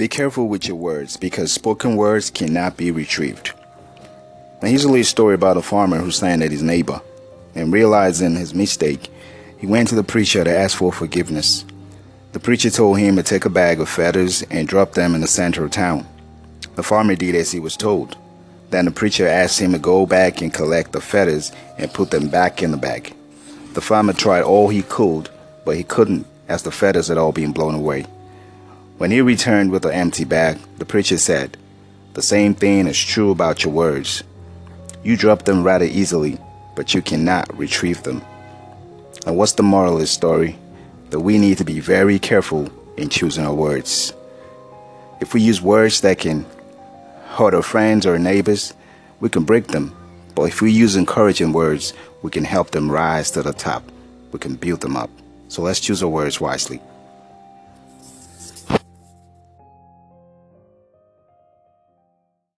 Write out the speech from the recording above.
Be careful with your words because spoken words cannot be retrieved. Now, here's a little story about a farmer who sang at his neighbor, and realizing his mistake, he went to the preacher to ask for forgiveness. The preacher told him to take a bag of feathers and drop them in the center of town. The farmer did as he was told. Then the preacher asked him to go back and collect the feathers and put them back in the bag. The farmer tried all he could, but he couldn't as the feathers had all been blown away. When he returned with an empty bag, the preacher said, The same thing is true about your words. You drop them rather easily, but you cannot retrieve them. And what's the moral of this story? That we need to be very careful in choosing our words. If we use words that can hurt our friends or neighbors, we can break them. But if we use encouraging words, we can help them rise to the top. We can build them up. So let's choose our words wisely.